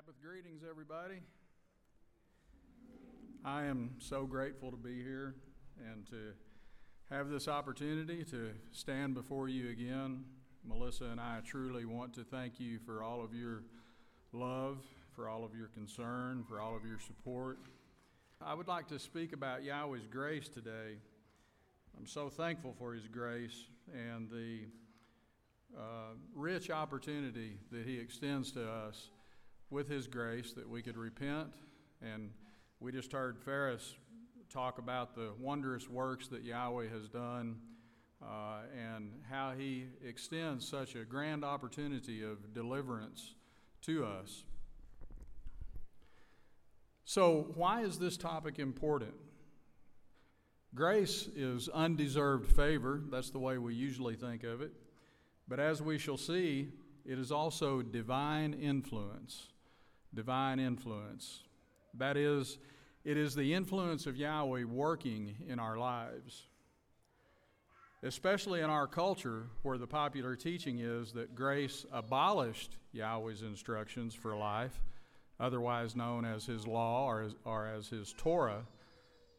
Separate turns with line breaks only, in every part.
Sabbath greetings, everybody. I am so grateful to be here and to have this opportunity to stand before you again. Melissa and I truly want to thank you for all of your love, for all of your concern, for all of your support. I would like to speak about Yahweh's grace today. I'm so thankful for His grace and the uh, rich opportunity that He extends to us with His grace that we could repent. And we just heard Ferris talk about the wondrous works that Yahweh has done uh, and how He extends such a grand opportunity of deliverance to us. So, why is this topic important? Grace is undeserved favor. That's the way we usually think of it. But as we shall see, it is also divine influence divine influence. That is, it is the influence of Yahweh working in our lives. Especially in our culture, where the popular teaching is that grace abolished Yahweh's instructions for life, otherwise known as His law or as, or as His Torah,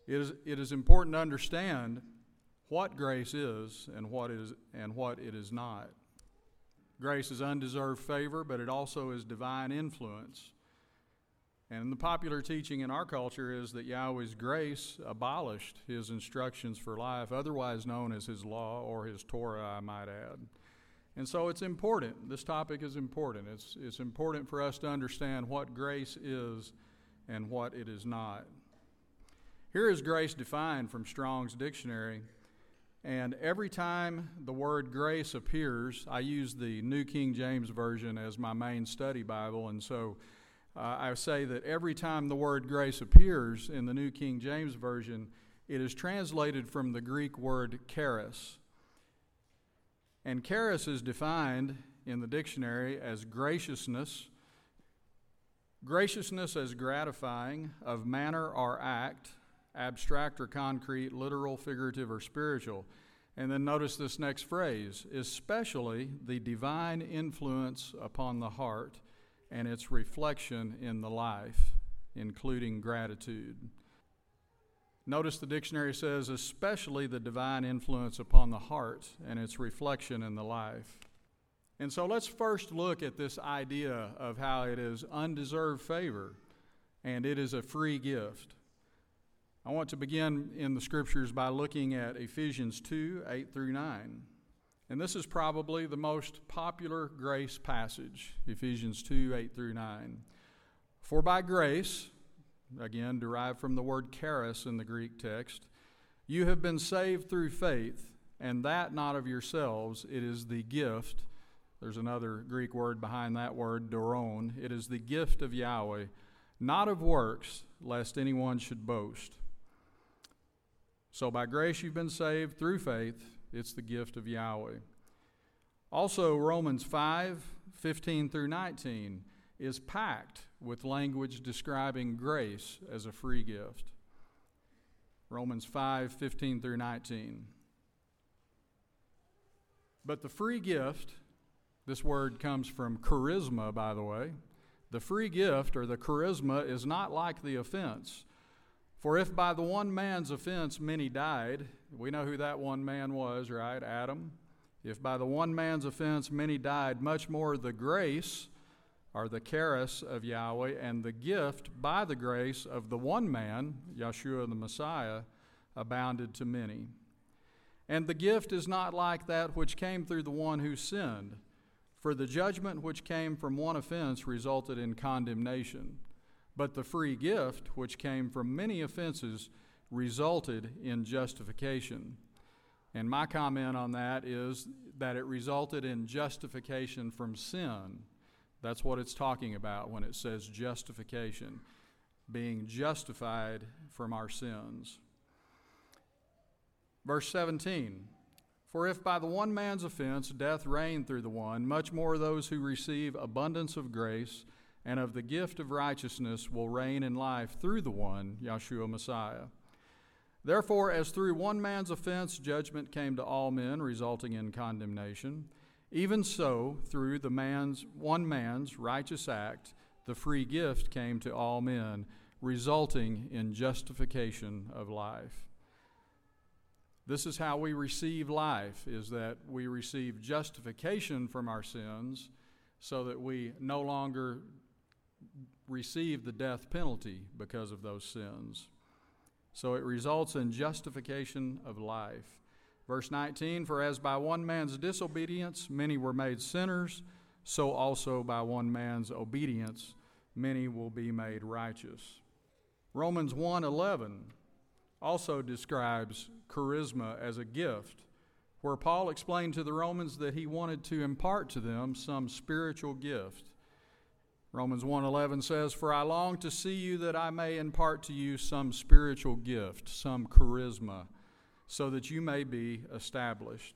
it is, it is important to understand what grace is and what, is, and what it is not. Grace is undeserved favor, but it also is divine influence. And the popular teaching in our culture is that Yahweh's grace abolished his instructions for life, otherwise known as his law or his Torah, I might add. And so it's important. This topic is important. It's, it's important for us to understand what grace is and what it is not. Here is grace defined from Strong's dictionary. And every time the word grace appears, I use the New King James Version as my main study Bible. And so uh, I say that every time the word grace appears in the New King James Version, it is translated from the Greek word charis. And charis is defined in the dictionary as graciousness, graciousness as gratifying of manner or act, abstract or concrete, literal, figurative, or spiritual. And then notice this next phrase, especially the divine influence upon the heart and its reflection in the life, including gratitude. Notice the dictionary says, especially the divine influence upon the heart and its reflection in the life. And so let's first look at this idea of how it is undeserved favor and it is a free gift. I want to begin in the scriptures by looking at Ephesians 2 8 through 9. And this is probably the most popular grace passage, Ephesians 2 8 through 9. For by grace, again derived from the word charis in the Greek text, you have been saved through faith, and that not of yourselves, it is the gift. There's another Greek word behind that word, doron. It is the gift of Yahweh, not of works, lest anyone should boast. So by grace you've been saved through faith it's the gift of Yahweh. Also, Romans 5 15 through 19 is packed with language describing grace as a free gift. Romans 5 15 through 19. But the free gift, this word comes from charisma, by the way. The free gift or the charisma is not like the offense. For if by the one man's offense many died, we know who that one man was, right? Adam. If by the one man's offense many died, much more the grace or the charis of Yahweh and the gift by the grace of the one man, Yeshua the Messiah, abounded to many. And the gift is not like that which came through the one who sinned, for the judgment which came from one offense resulted in condemnation but the free gift, which came from many offenses, resulted in justification. And my comment on that is that it resulted in justification from sin. That's what it's talking about when it says justification, being justified from our sins. Verse 17 For if by the one man's offense death reigned through the one, much more those who receive abundance of grace and of the gift of righteousness will reign in life through the one, Yeshua Messiah. Therefore, as through one man's offense judgment came to all men, resulting in condemnation, even so, through the man's one man's righteous act, the free gift came to all men, resulting in justification of life. This is how we receive life is that we receive justification from our sins so that we no longer receive the death penalty because of those sins. So it results in justification of life. Verse 19 For as by one man's disobedience many were made sinners, so also by one man's obedience many will be made righteous. Romans 1:11 also describes charisma as a gift, where Paul explained to the Romans that he wanted to impart to them some spiritual gift. Romans 1:11 says, "For I long to see you that I may impart to you some spiritual gift, some charisma, so that you may be established."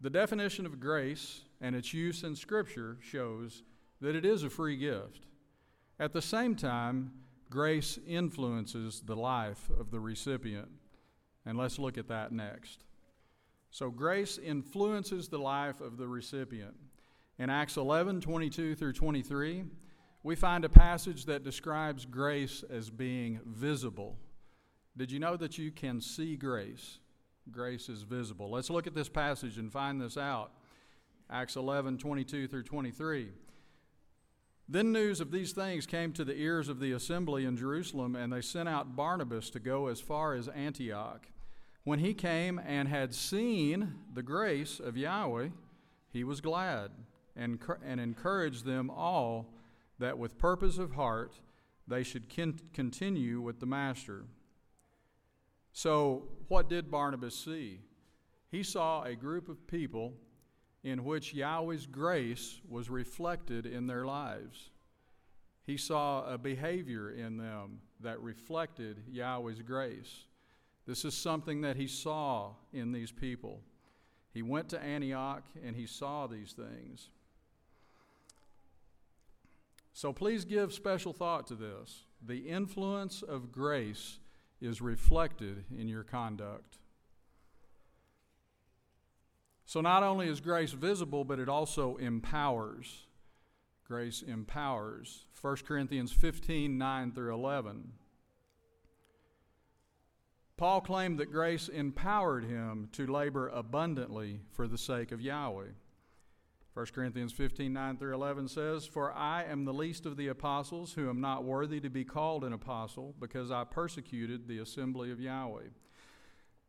The definition of grace and its use in Scripture shows that it is a free gift. At the same time, grace influences the life of the recipient. And let's look at that next. So, grace influences the life of the recipient. In Acts 11 22 through 23, we find a passage that describes grace as being visible. Did you know that you can see grace? Grace is visible. Let's look at this passage and find this out. Acts 11 22 through 23. Then news of these things came to the ears of the assembly in Jerusalem, and they sent out Barnabas to go as far as Antioch. When he came and had seen the grace of Yahweh, he was glad and, and encouraged them all that with purpose of heart they should continue with the Master. So, what did Barnabas see? He saw a group of people in which Yahweh's grace was reflected in their lives. He saw a behavior in them that reflected Yahweh's grace. This is something that he saw in these people. He went to Antioch and he saw these things. So please give special thought to this. The influence of grace is reflected in your conduct. So, not only is grace visible, but it also empowers. Grace empowers. 1 Corinthians 15 9 through 11. Paul claimed that grace empowered him to labor abundantly for the sake of Yahweh. 1 Corinthians 15 9 through 11 says, For I am the least of the apostles, who am not worthy to be called an apostle, because I persecuted the assembly of Yahweh.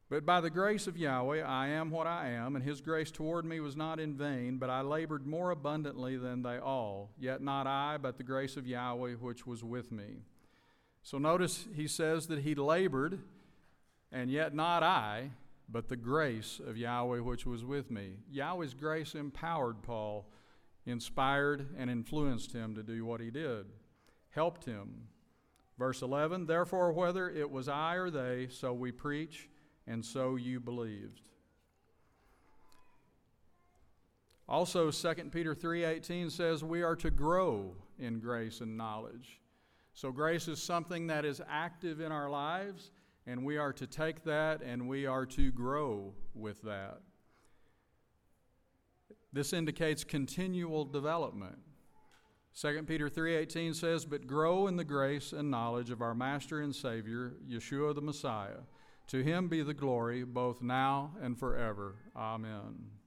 But by the grace of Yahweh, I am what I am, and his grace toward me was not in vain, but I labored more abundantly than they all. Yet not I, but the grace of Yahweh which was with me. So notice he says that he labored, and yet not I, but the grace of Yahweh which was with me. Yahweh's grace empowered Paul, inspired and influenced him to do what he did, helped him. Verse 11 Therefore, whether it was I or they, so we preach and so you believed. Also 2 Peter 3:18 says we are to grow in grace and knowledge. So grace is something that is active in our lives and we are to take that and we are to grow with that. This indicates continual development. 2 Peter 3:18 says, "But grow in the grace and knowledge of our master and savior, Yeshua the Messiah." To him be the glory both now and forever. Amen.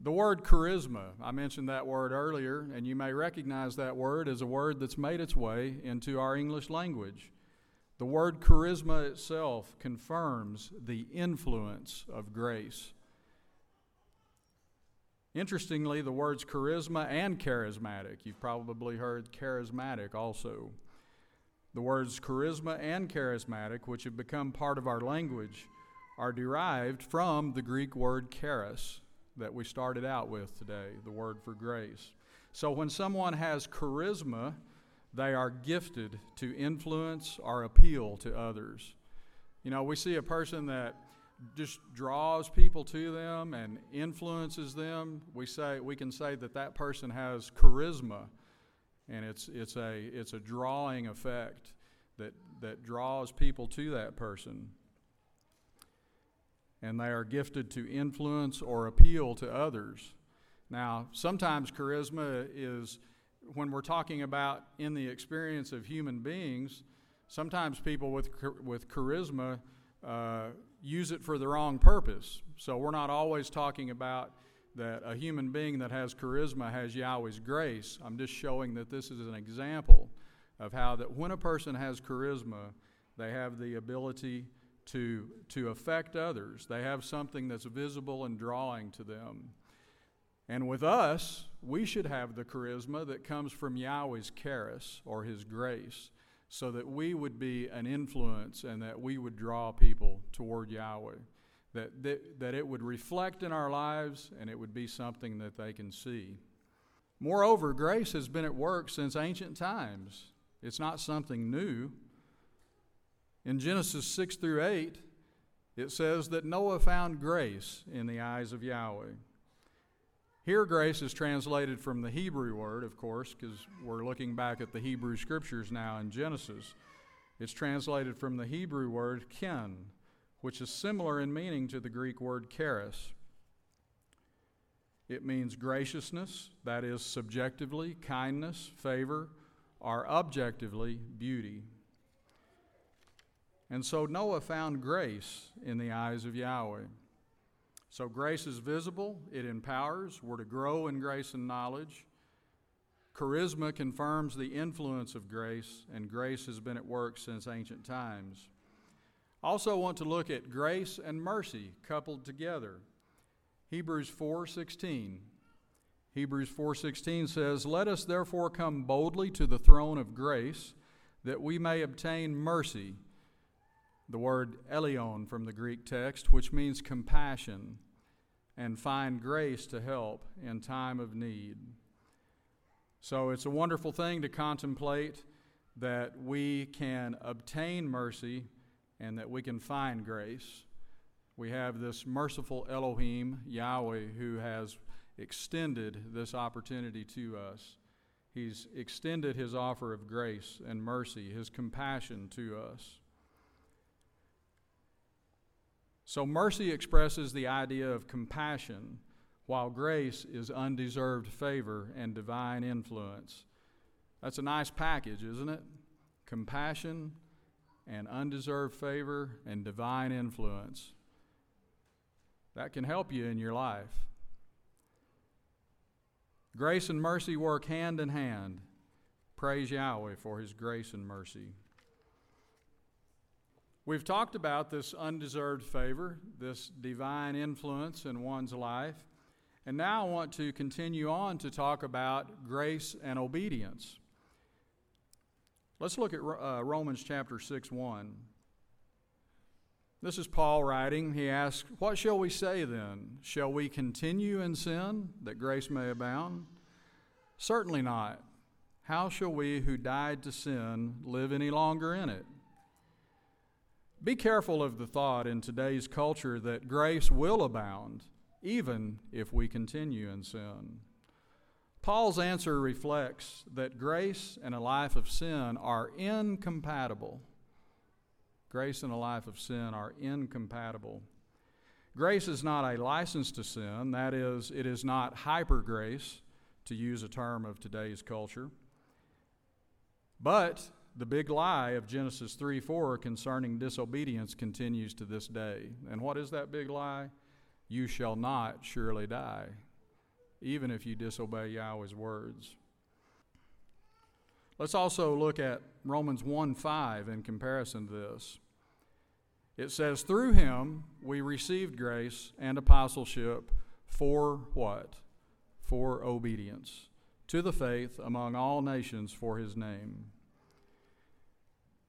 The word charisma, I mentioned that word earlier, and you may recognize that word as a word that's made its way into our English language. The word charisma itself confirms the influence of grace. Interestingly, the words charisma and charismatic, you've probably heard charismatic also. The words charisma and charismatic, which have become part of our language, are derived from the Greek word charis that we started out with today, the word for grace. So when someone has charisma, they are gifted to influence or appeal to others. You know, we see a person that just draws people to them and influences them. We say we can say that that person has charisma and it's it's a it's a drawing effect that that draws people to that person. And they are gifted to influence or appeal to others. Now, sometimes charisma is when we're talking about in the experience of human beings, sometimes people with, with charisma uh, use it for the wrong purpose. So we're not always talking about that a human being that has charisma has Yahweh's grace. I'm just showing that this is an example of how that when a person has charisma, they have the ability to, to affect others. They have something that's visible and drawing to them. And with us, we should have the charisma that comes from Yahweh's charis or His grace, so that we would be an influence and that we would draw people toward Yahweh. That, that, that it would reflect in our lives and it would be something that they can see. Moreover, grace has been at work since ancient times. It's not something new. In Genesis 6 through 8, it says that Noah found grace in the eyes of Yahweh. Here, grace is translated from the Hebrew word, of course, because we're looking back at the Hebrew scriptures now in Genesis. It's translated from the Hebrew word chen, which is similar in meaning to the Greek word charis. It means graciousness, that is, subjectively, kindness, favor, or objectively, beauty. And so Noah found grace in the eyes of Yahweh. So grace is visible, it empowers. We're to grow in grace and knowledge. Charisma confirms the influence of grace, and grace has been at work since ancient times. Also want to look at grace and mercy coupled together. Hebrews 4:16. Hebrews 4:16 says, "Let us therefore come boldly to the throne of grace, that we may obtain mercy." The word eleon from the Greek text, which means compassion and find grace to help in time of need. So it's a wonderful thing to contemplate that we can obtain mercy and that we can find grace. We have this merciful Elohim, Yahweh, who has extended this opportunity to us. He's extended his offer of grace and mercy, his compassion to us. So, mercy expresses the idea of compassion, while grace is undeserved favor and divine influence. That's a nice package, isn't it? Compassion and undeserved favor and divine influence. That can help you in your life. Grace and mercy work hand in hand. Praise Yahweh for his grace and mercy. We've talked about this undeserved favor, this divine influence in one's life. And now I want to continue on to talk about grace and obedience. Let's look at uh, Romans chapter 6 1. This is Paul writing. He asks, What shall we say then? Shall we continue in sin that grace may abound? Certainly not. How shall we who died to sin live any longer in it? Be careful of the thought in today's culture that grace will abound, even if we continue in sin. Paul's answer reflects that grace and a life of sin are incompatible. Grace and a life of sin are incompatible. Grace is not a license to sin, that is, it is not hyper grace, to use a term of today's culture. But the big lie of Genesis 3 4 concerning disobedience continues to this day. And what is that big lie? You shall not surely die, even if you disobey Yahweh's words. Let's also look at Romans 1 5 in comparison to this. It says, Through him we received grace and apostleship for what? For obedience to the faith among all nations for his name.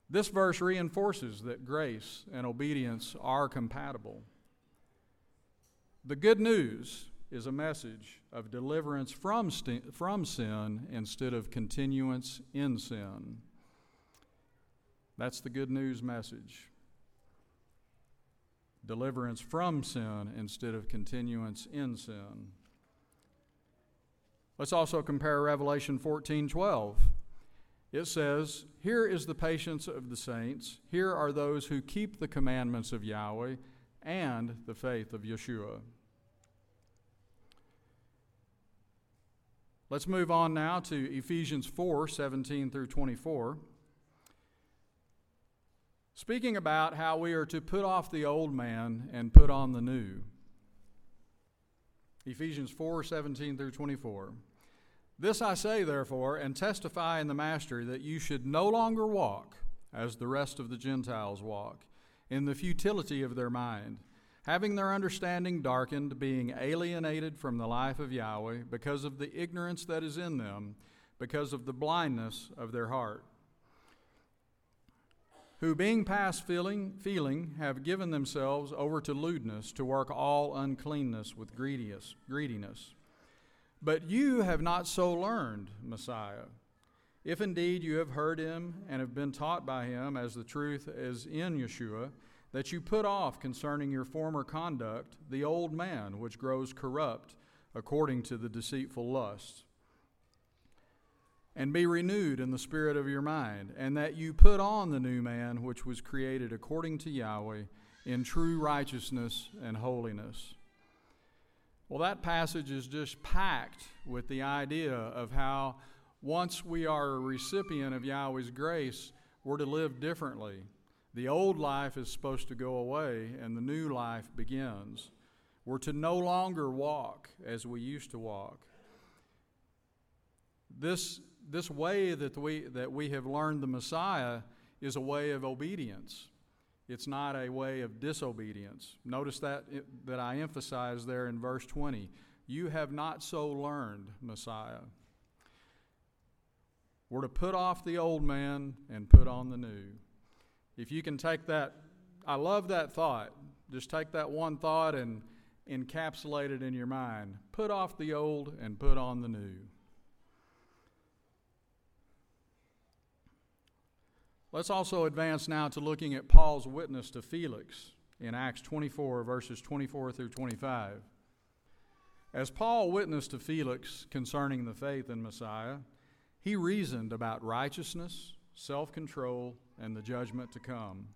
This verse reinforces that grace and obedience are compatible. The good news is a message of deliverance from, st- from sin instead of continuance in sin. That's the good news message. Deliverance from sin instead of continuance in sin. Let's also compare Revelation 14 12 it says, Here is the patience of the saints. Here are those who keep the commandments of Yahweh and the faith of Yeshua. Let's move on now to Ephesians 4 17 through 24. Speaking about how we are to put off the old man and put on the new. Ephesians 4 17 through 24. This I say, therefore, and testify in the Master that you should no longer walk as the rest of the Gentiles walk, in the futility of their mind having their understanding darkened, being alienated from the life of Yahweh because of the ignorance that is in them, because of the blindness of their heart. Who, being past feeling, feeling, have given themselves over to lewdness, to work all uncleanness with greediness. But you have not so learned Messiah. If indeed you have heard him and have been taught by him, as the truth is in Yeshua, that you put off concerning your former conduct the old man which grows corrupt according to the deceitful lusts. And be renewed in the spirit of your mind, and that you put on the new man which was created according to Yahweh in true righteousness and holiness. Well, that passage is just packed with the idea of how once we are a recipient of Yahweh's grace, we're to live differently the old life is supposed to go away and the new life begins. We're to no longer walk as we used to walk. This, this way that we, that we have learned the Messiah is a way of obedience. It's not a way of disobedience. Notice that, eh, that I emphasize there in verse 20. You have not so learned Messiah. We're to put off the old man and put on the new. If you can take that, I love that thought. Just take that one thought and encapsulate it in your mind. Put off the old and put on the new. Let's also advance now to looking at Paul's witness to Felix in Acts 24, verses 24 through 25. As Paul witnessed to Felix concerning the faith in Messiah, he reasoned about righteousness, self control, and the judgment to come.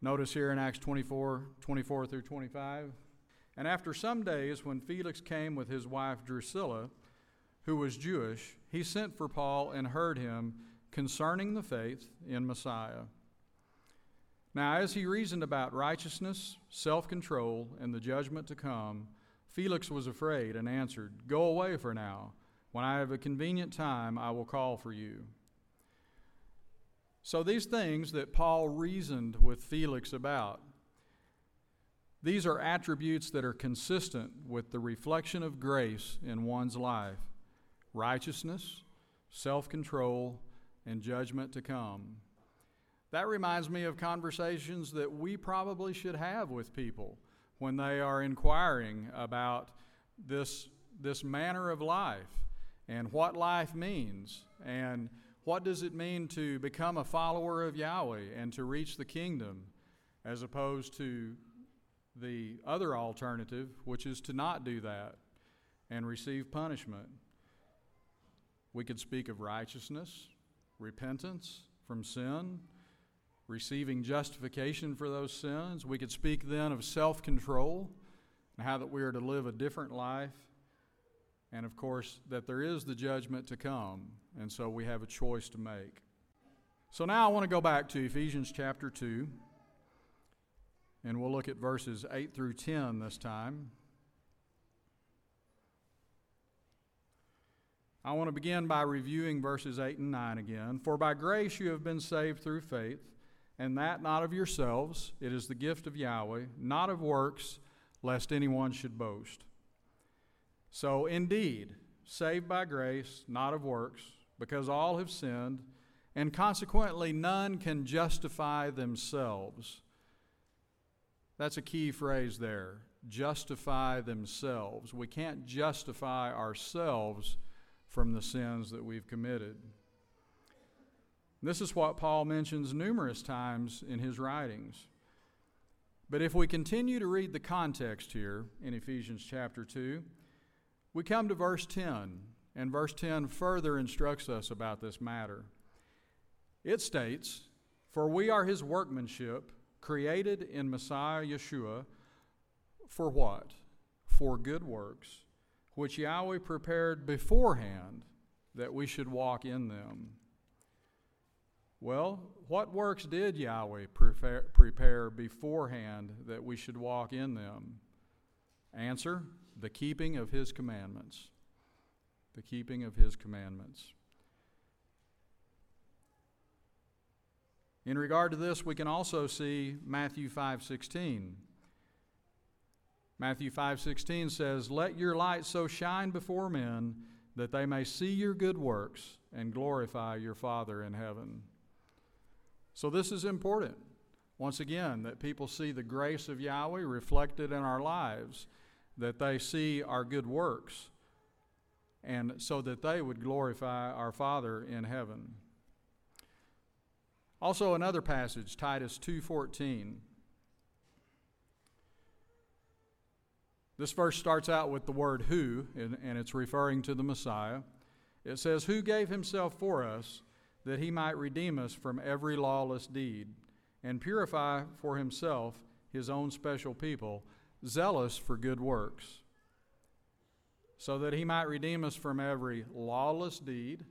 Notice here in Acts 24 24 through 25. And after some days, when Felix came with his wife Drusilla, who was Jewish, he sent for Paul and heard him concerning the faith in Messiah. Now, as he reasoned about righteousness, self control, and the judgment to come, Felix was afraid and answered, Go away for now. When I have a convenient time, I will call for you. So, these things that Paul reasoned with Felix about, these are attributes that are consistent with the reflection of grace in one's life righteousness, self control, and judgment to come. That reminds me of conversations that we probably should have with people when they are inquiring about this, this manner of life and what life means and what does it mean to become a follower of Yahweh and to reach the kingdom as opposed to the other alternative, which is to not do that and receive punishment? We could speak of righteousness, repentance from sin, receiving justification for those sins. We could speak then of self control and how that we are to live a different life and of course, that there is the judgment to come, and so we have a choice to make. So now I want to go back to Ephesians chapter 2, and we'll look at verses 8 through 10 this time. I want to begin by reviewing verses 8 and 9 again. For by grace you have been saved through faith, and that not of yourselves, it is the gift of Yahweh, not of works, lest anyone should boast. So, indeed, saved by grace, not of works, because all have sinned, and consequently none can justify themselves. That's a key phrase there justify themselves. We can't justify ourselves from the sins that we've committed. This is what Paul mentions numerous times in his writings. But if we continue to read the context here in Ephesians chapter 2, we come to verse 10, and verse 10 further instructs us about this matter. It states, For we are his workmanship, created in Messiah Yeshua for what? For good works, which Yahweh prepared beforehand that we should walk in them. Well, what works did Yahweh prepare, beforehand that we should walk in them? Answer the keeping of His commandments. The keeping of His commandments. In regard to this, we can also see Matthew 5:16. Matthew 5:16 says, "Let your light so shine before men that they may see your good works and glorify your Father in heaven." So this is important. Once again, that people see the grace of Yahweh reflected in our lives, that they see our good works, and so that they would glorify our Father in heaven. Also another passage, Titus 2:14. This verse starts out with the word who, and, and, it's referring to the Messiah. It says, Who gave himself for us that he might redeem us from every lawless deed and purify for himself his own special people, zealous for good works, so that he might redeem us from every lawless deed.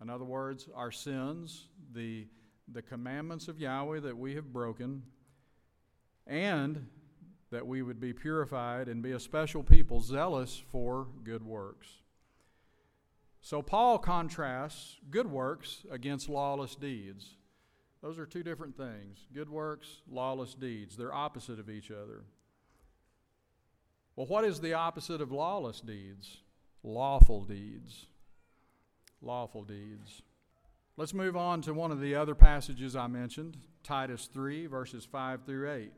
In other words, our sins, the the commandments of Yahweh that we have broken, and that we would be purified and be a special people, zealous for good works. So, Paul contrasts good works against lawless deeds. Those are two different things good works, lawless deeds. They're opposite of each other. Well, what is the opposite of lawless deeds? Lawful deeds. Lawful deeds. Let's move on to one of the other passages I mentioned, Titus 3, verses 5 through 8.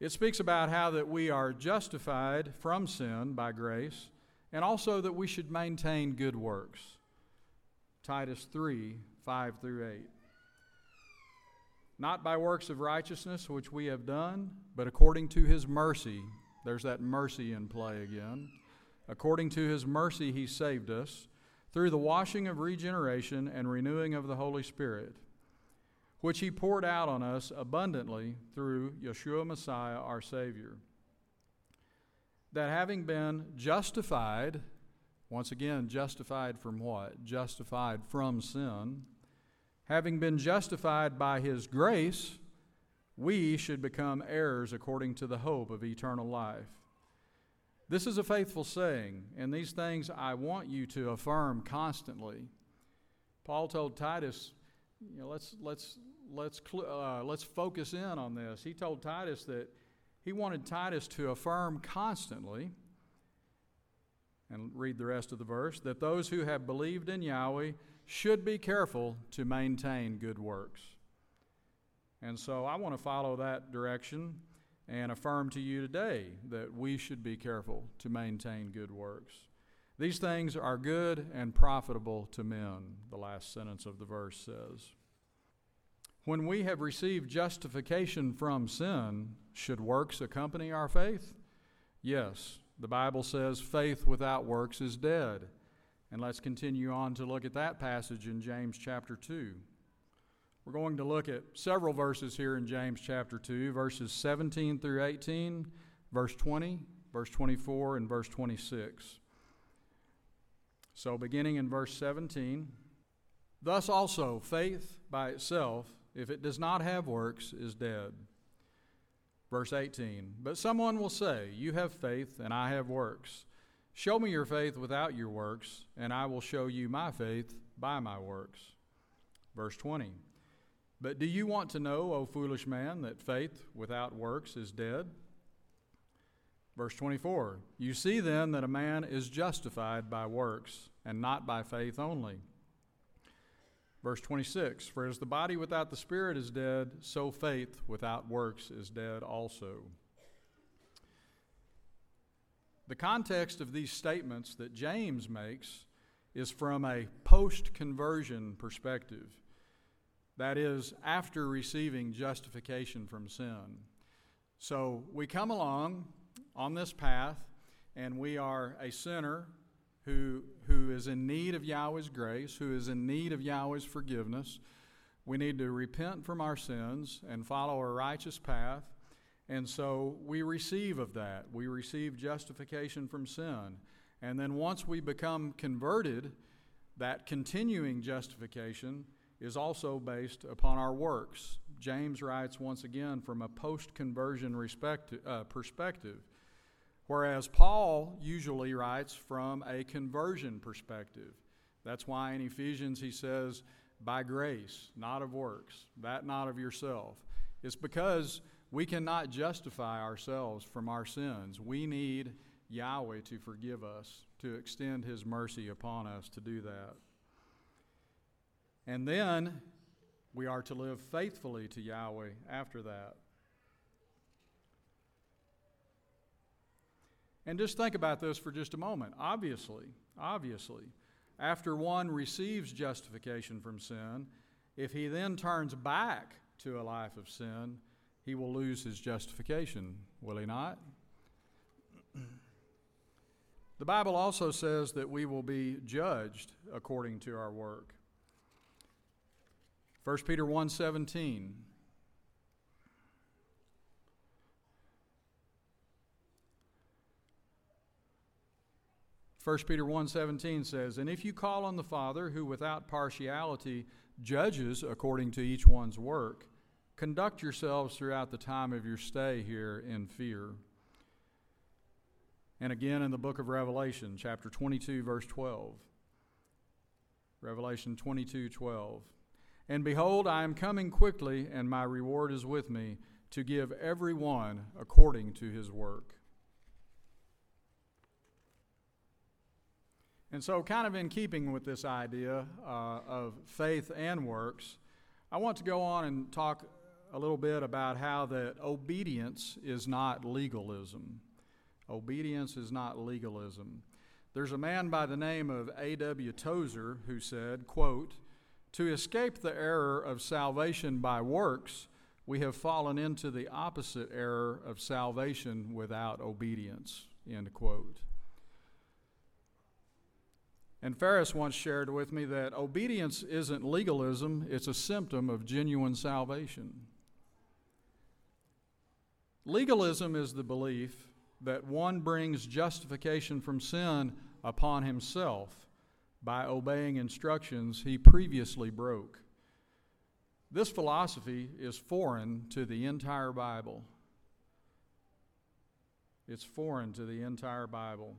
It speaks about how that we are justified from sin by grace, and also that we should maintain good works. Titus 3, 5 through 8. Not by works of righteousness which we have done, but according to his mercy. There's that mercy in play again. According to his mercy, he saved us through the washing of regeneration and renewing of the Holy Spirit, which He poured out on us abundantly through Yeshua Messiah, our Savior. That having been justified, once again, justified from what? Justified from sin. Having been justified by His grace, we should become heirs according to the hope of eternal life. This is a faithful saying, and these things I want you to affirm constantly. Paul told Titus, you know, let's let's let's uh, let's focus in on this. He told Titus that he wanted Titus to affirm constantly, and read the rest of the verse, that those who have believed in Yahweh should be careful to maintain good works. And so I want to follow that direction and affirm to you today that we should be careful to maintain good works. These things are good and profitable to men, the last sentence of the verse says. When we have received justification from sin, should works accompany our faith? Yes. The Bible says faith without works is dead. And let's continue on to look at that passage in James chapter 2. We're going to look at several verses here in James chapter 2, verses 17 through 18, verse 20, verse 24, and verse 26. So, beginning in verse 17, thus also faith by itself, if it does not have works, is dead. Verse 18, but someone will say, You have faith, and I have works. Show me your faith without your works, and I will show you my faith by my works. Verse 20, but do you want to know, O foolish man, that faith without works is dead? Verse 24 You see then that a man is justified by works, and not by faith only. Verse 26 For as the body without the spirit is dead, so faith without works is dead also. The context of these statements that James makes is from a post conversion perspective. That is, after receiving justification from sin. So we come along on this path, and we are a sinner who, who is in need of Yahweh's grace, who is in need of Yahweh's forgiveness. We need to repent from our sins and follow a righteous path. And so we receive of that. We receive justification from sin. And then once we become converted, that continuing justification is also based upon our works. James writes once again from a post conversion uh, perspective, whereas Paul usually writes from a conversion perspective. That's why in Ephesians he says, by grace, not of works, that not of yourself. It's because we cannot justify ourselves from our sins. We need Yahweh to forgive us, to extend his mercy upon us to do that. And then we are to live faithfully to Yahweh after that. And just think about this for just a moment. Obviously, obviously, after one receives justification from sin, if he then turns back to a life of sin, he will lose his justification, will he not? The Bible also says that we will be judged according to our work. 1 Peter 1:17 1 Peter 1:17 says, "And if you call on the Father who without partiality judges according to each one's work, conduct yourselves throughout the time of your stay here in fear." And again in the book of Revelation, chapter 22 verse 12. Revelation 22:12. And behold, I am coming quickly, and my reward is with me to give every one according to his work. And so, kind of in keeping with this idea uh, of faith and works, I want to go on and talk a little bit about how that obedience is not legalism. Obedience is not legalism. There's a man by the name of A.W. Tozer who said, quote, to escape the error of salvation by works, we have fallen into the opposite error of salvation without obedience. End quote. And Ferris once shared with me that obedience isn't legalism, it's a symptom of genuine salvation. Legalism is the belief that one brings justification from sin upon himself by obeying instructions he previously broke. This philosophy is foreign to the entire Bible. It's foreign to the entire Bible.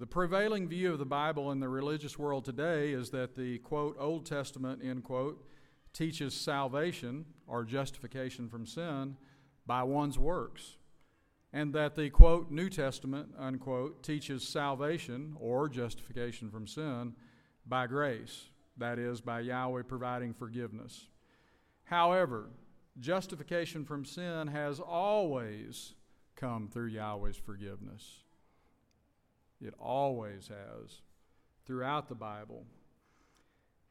The prevailing view of the Bible in the religious world today is that the quote Old Testament end quote teaches salvation or justification from sin by one's works, and that the quote New Testament unquote teaches salvation or justification from sin by grace, that is, by Yahweh providing forgiveness. However, justification from sin has always come through Yahweh's forgiveness. It always has throughout the Bible.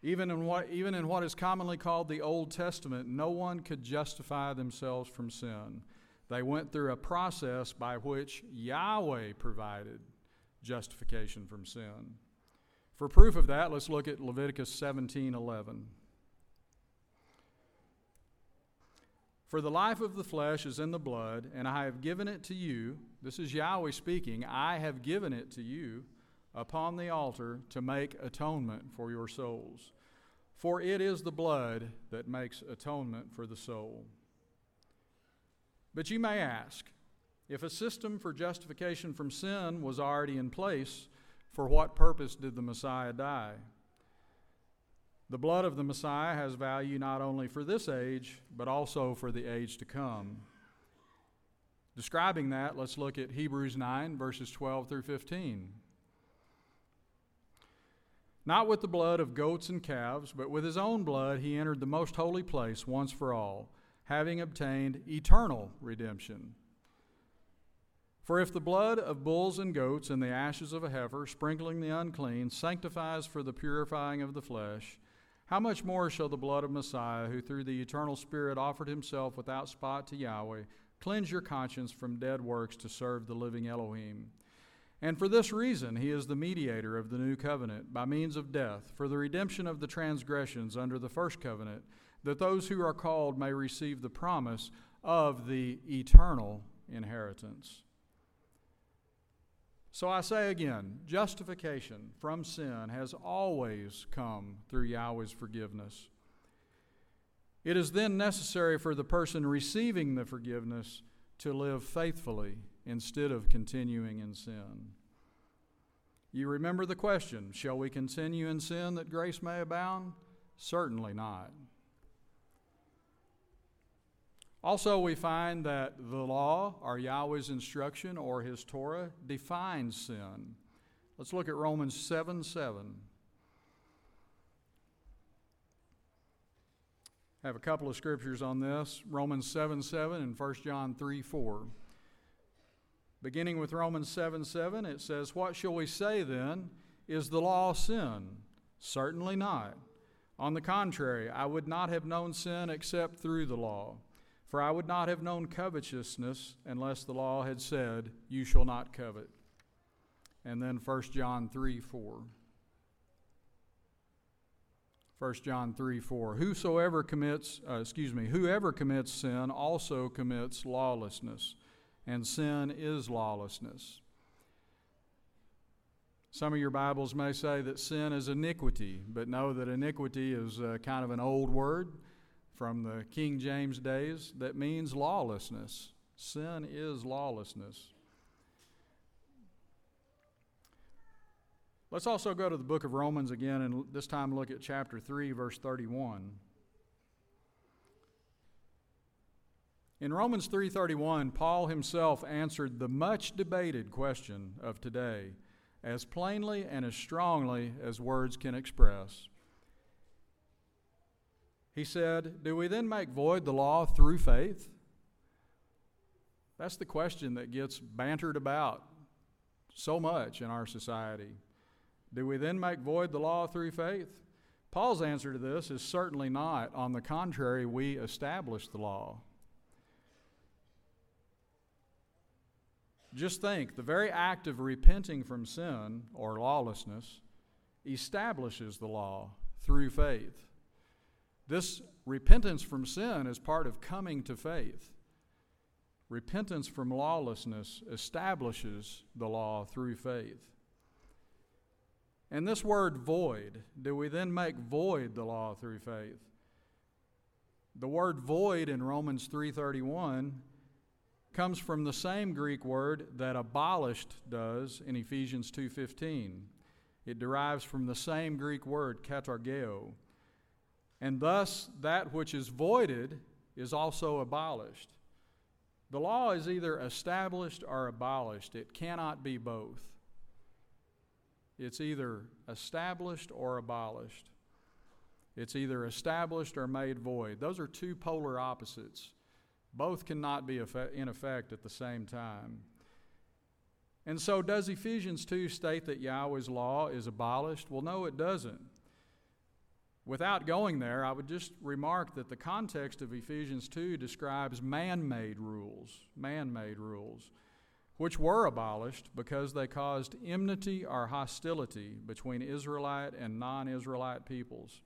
Even in, what, even in what is commonly called the Old Testament, no one could justify themselves from sin. They went through a process by which Yahweh provided justification from sin. For proof of that, let's look at Leviticus 17:11. For the life of the flesh is in the blood, and I have given it to you. This is Yahweh speaking. I have given it to you upon the altar to make atonement for your souls. For it is the blood that makes atonement for the soul. But you may ask if a system for justification from sin was already in place, for what purpose did the Messiah die? The blood of the Messiah has value not only for this age, but also for the age to come. Describing that, let's look at Hebrews 9, verses 12 through 15. Not with the blood of goats and calves, but with his own blood he entered the most holy place once for all, having obtained eternal redemption. For if the blood of bulls and goats and the ashes of a heifer, sprinkling the unclean, sanctifies for the purifying of the flesh, how much more shall the blood of Messiah, who through the eternal Spirit offered himself without spot to Yahweh, cleanse your conscience from dead works to serve the living Elohim? And for this reason, he is the mediator of the new covenant by means of death, for the redemption of the transgressions under the first covenant, that those who are called may receive the promise of the eternal inheritance. So I say again justification from sin has always come through Yahweh's forgiveness. It is then necessary for the person receiving the forgiveness to live faithfully instead of continuing in sin. You remember the question Shall we continue in sin that grace may abound? Certainly not. Also, we find that the law, or Yahweh's instruction, or his Torah, defines sin. Let's look at Romans 7 7. I have a couple of scriptures on this Romans 7 7 and 1 John 3 4. Beginning with Romans 7 7, it says, What shall we say then? Is the law sin? Certainly not. On the contrary, I would not have known sin except through the law. For I would not have known covetousness unless the law had said, You shall not covet. And then 1 John 3 4. 1 John 3 4. Whosoever commits, uh, excuse me, whoever commits sin also commits lawlessness, and sin is lawlessness. Some of your Bibles may say that sin is iniquity, but know that iniquity is uh, kind of an old word from the King James days that means lawlessness. Sin is lawlessness. Let's also go to the book of Romans again and this time look at chapter 3, verse 31. In Romans 3:31, Paul himself answered the much debated question of today as plainly and as strongly as words can express. He said, "Do we then make void the law through faith?" That's the question that gets bantered about so much in our society. Do we then make void the law through faith? Paul's answer to this is certainly not. On the contrary, we establish the law. Just think the very act of repenting from sin or lawlessness establishes the law through faith. This repentance from sin is part of coming to faith. Repentance from lawlessness establishes the law through faith. And this word void, do we then make void the law through faith? The word void in Romans 3:31 comes from the same Greek word that abolished does in Ephesians 2:15. It derives from the same Greek word katargeo. And thus that which is voided is also abolished. The law is either established or abolished. It cannot be both. It's either established or abolished. It's either established or made void. Those are two polar opposites. Both cannot be in effect at the same time. And so, does Ephesians 2 state that Yahweh's law is abolished? Well, no, it doesn't. Without going there, I would just remark that the context of Ephesians 2 describes man made rules. Man made rules which were abolished because they caused enmity or hostility between Israelite and non Israelite peoples.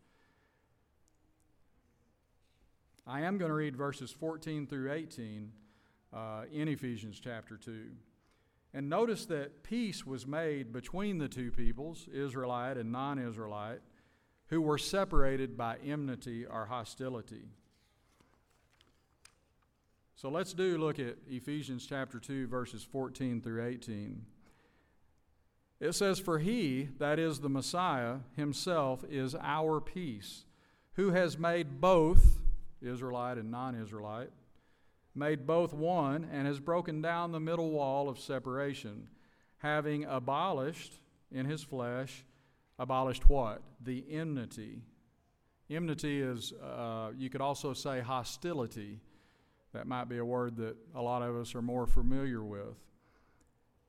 I am going to read verses 14 through 18 uh, in Ephesians chapter 2. And notice that peace was made between the two peoples, Israelite and non Israelite, who were separated by enmity or hostility. So let's do look at Ephesians chapter 2, verses 14 through 18. It says, For he, that is the Messiah, himself is our peace, who has made both, Israelite and non Israelite, made both one, and has broken down the middle wall of separation, having abolished in his flesh, abolished what? The enmity. Enmity is, uh, you could also say hostility that might be a word that a lot of us are more familiar with.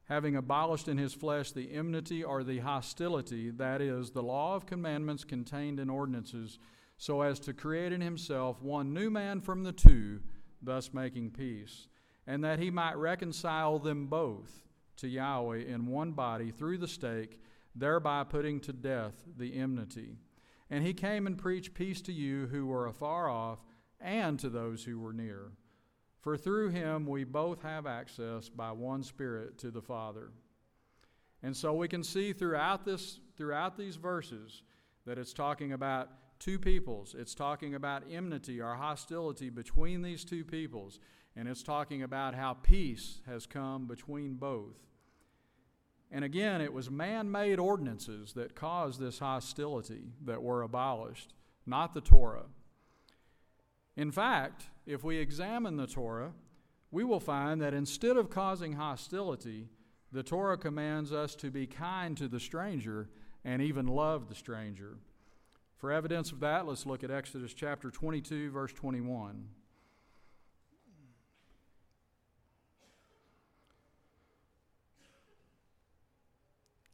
Having abolished in his flesh the enmity or the hostility, that is, the law of commandments contained in ordinances, so as to create in himself one new man from the two, thus making peace, and that he might reconcile them both to Yahweh in one body through the stake, thereby putting to death the enmity. And he came and preached peace to you who were afar off and to those who were near. For through him we both have access by one Spirit to the Father. And so we can see throughout this throughout these verses that it's talking about two peoples. It's talking about enmity or hostility between these two peoples. And it's talking about how peace has come between both. And again, it was man made ordinances that caused this hostility that were abolished, not the Torah. In fact, if we examine the Torah, we will find that instead of causing hostility, the Torah commands us to be kind to the stranger and even love the stranger. For evidence of that, let's look at Exodus chapter 22, verse 21.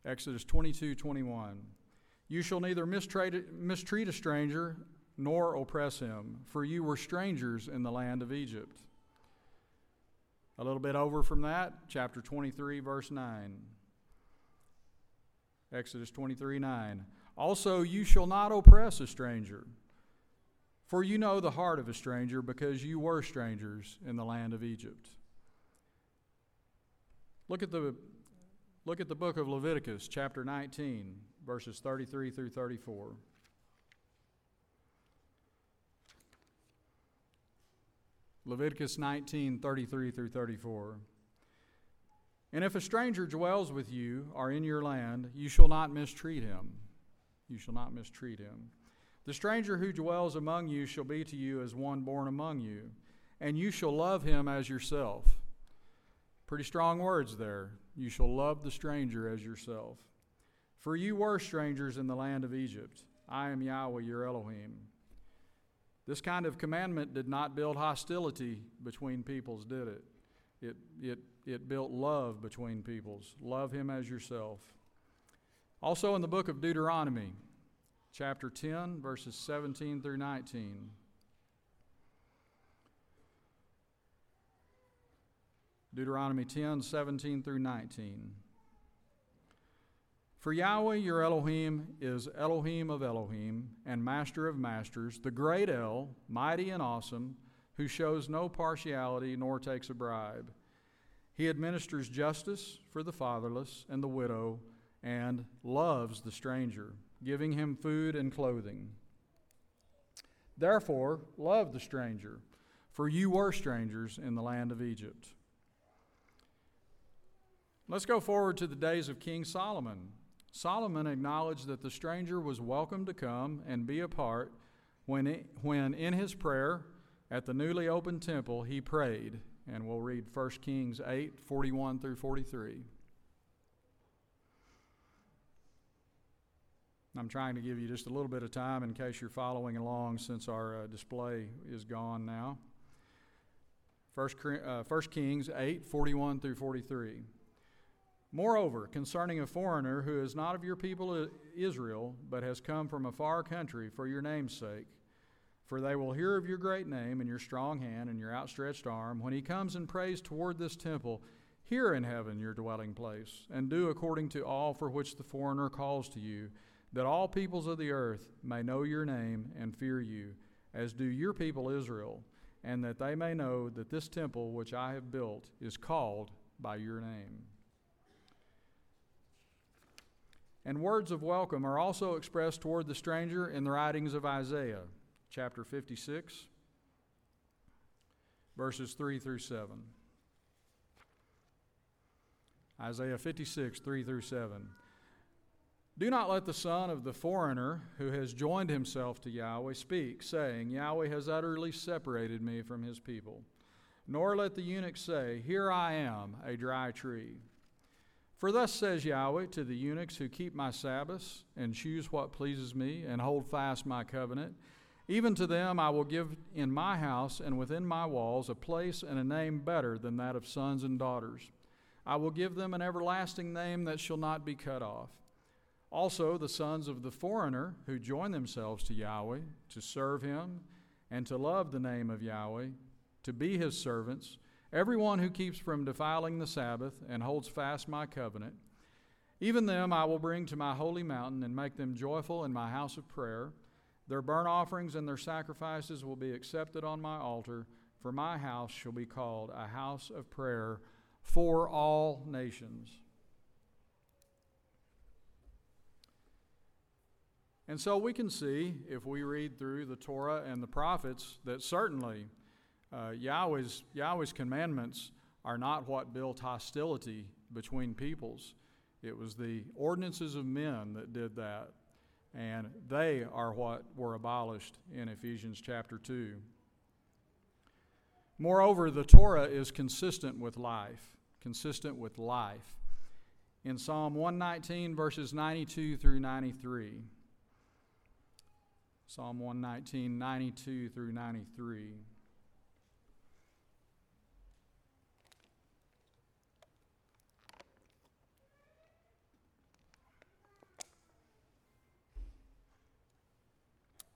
Exodus 22 21. You shall neither mistreat, a stranger nor oppress him, for you were strangers in the land of Egypt. A little bit over from that, chapter 23, verse 9. Exodus 23 9. Also, you shall not oppress a stranger, for you know the heart of a stranger, because you were strangers in the land of Egypt. Look at the Look at the book of Leviticus, chapter 19, verses 33 through 34. Leviticus 19, 33 through 34. And if a stranger dwells with you or in your land, you shall not mistreat him. You shall not mistreat him. The stranger who dwells among you shall be to you as one born among you, and you shall love him as yourself. Pretty strong words there. You shall love the stranger as yourself. For you were strangers in the land of Egypt. I am Yahweh your Elohim. This kind of commandment did not build hostility between peoples, did it? It, it, it built love between peoples. Love him as yourself. Also in the book of Deuteronomy, chapter 10, verses 17 through 19. Deuteronomy 10 17 through 19. For Yahweh your Elohim is Elohim of Elohim and Master of Masters, the great El, mighty and awesome, who shows no partiality nor takes a bribe. He administers justice for the fatherless and the widow and loves the stranger, giving him food and clothing. Therefore, love the stranger, for you were strangers in the land of Egypt. Let's go forward to the days of King Solomon. Solomon acknowledged that the stranger was welcome to come and be a part when, it, when in his prayer at the newly opened temple he prayed. And we'll read 1 Kings 8 41 through 43. I'm trying to give you just a little bit of time in case you're following along since our uh, display is gone now. 1 uh, Kings 8 41 through 43. Moreover, concerning a foreigner who is not of your people Israel, but has come from a far country for your name's sake, for they will hear of your great name and your strong hand and your outstretched arm, when he comes and prays toward this temple, hear in heaven your dwelling place, and do according to all for which the foreigner calls to you, that all peoples of the earth may know your name and fear you, as do your people Israel, and that they may know that this temple which I have built is called by your name. And words of welcome are also expressed toward the stranger in the writings of Isaiah, chapter 56, verses 3 through 7. Isaiah 56, 3 through 7. Do not let the son of the foreigner who has joined himself to Yahweh speak, saying, Yahweh has utterly separated me from his people. Nor let the eunuch say, Here I am, a dry tree. For thus says Yahweh to the eunuchs who keep my Sabbaths and choose what pleases me and hold fast my covenant, even to them I will give in my house and within my walls a place and a name better than that of sons and daughters. I will give them an everlasting name that shall not be cut off. Also, the sons of the foreigner who join themselves to Yahweh to serve him and to love the name of Yahweh, to be his servants, everyone who keeps from defiling the Sabbath and holds fast my covenant, even them I will bring to my holy mountain and make them joyful in my house of prayer. Their burnt offerings and their sacrifices will be accepted on my altar, for my house shall be called a house of prayer for all nations. And so we can see, if we read through the Torah and the prophets, that certainly uh, Yahweh's, Yahweh's commandments are not what built hostility between peoples. It was the ordinances of men that did that. And they are what were abolished in Ephesians chapter 2. Moreover, the Torah is consistent with life, consistent with life. In Psalm 119, verses 92 through 93. Psalm 119, 92 through 93.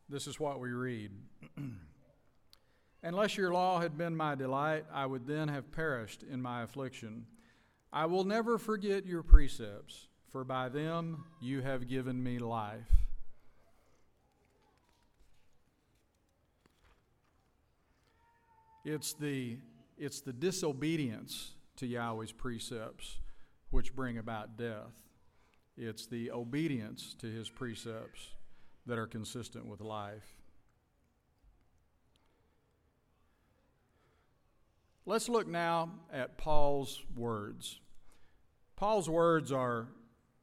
This is what we read. Unless your law had been my delight, I would then have perished in my affliction. I will never forget your precepts, for by them you have given me life. It's the, it's the disobedience to Yahweh's precepts which bring about death. It's the obedience to his precepts that are consistent with life. Let's look now at Paul's words. Paul's words are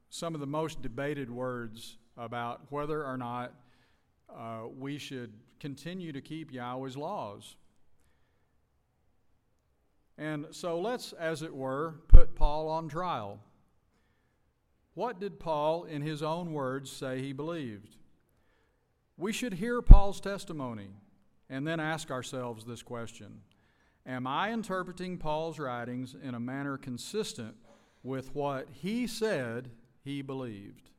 some of the most debated words about whether or not uh, we should continue to keep Yahweh's laws. And so let's, as it were, put Paul on trial. What did Paul, in his own words, say he believed? We should hear Paul's testimony and then ask ourselves this question Am I interpreting Paul's writings in a manner consistent with what he said he believed?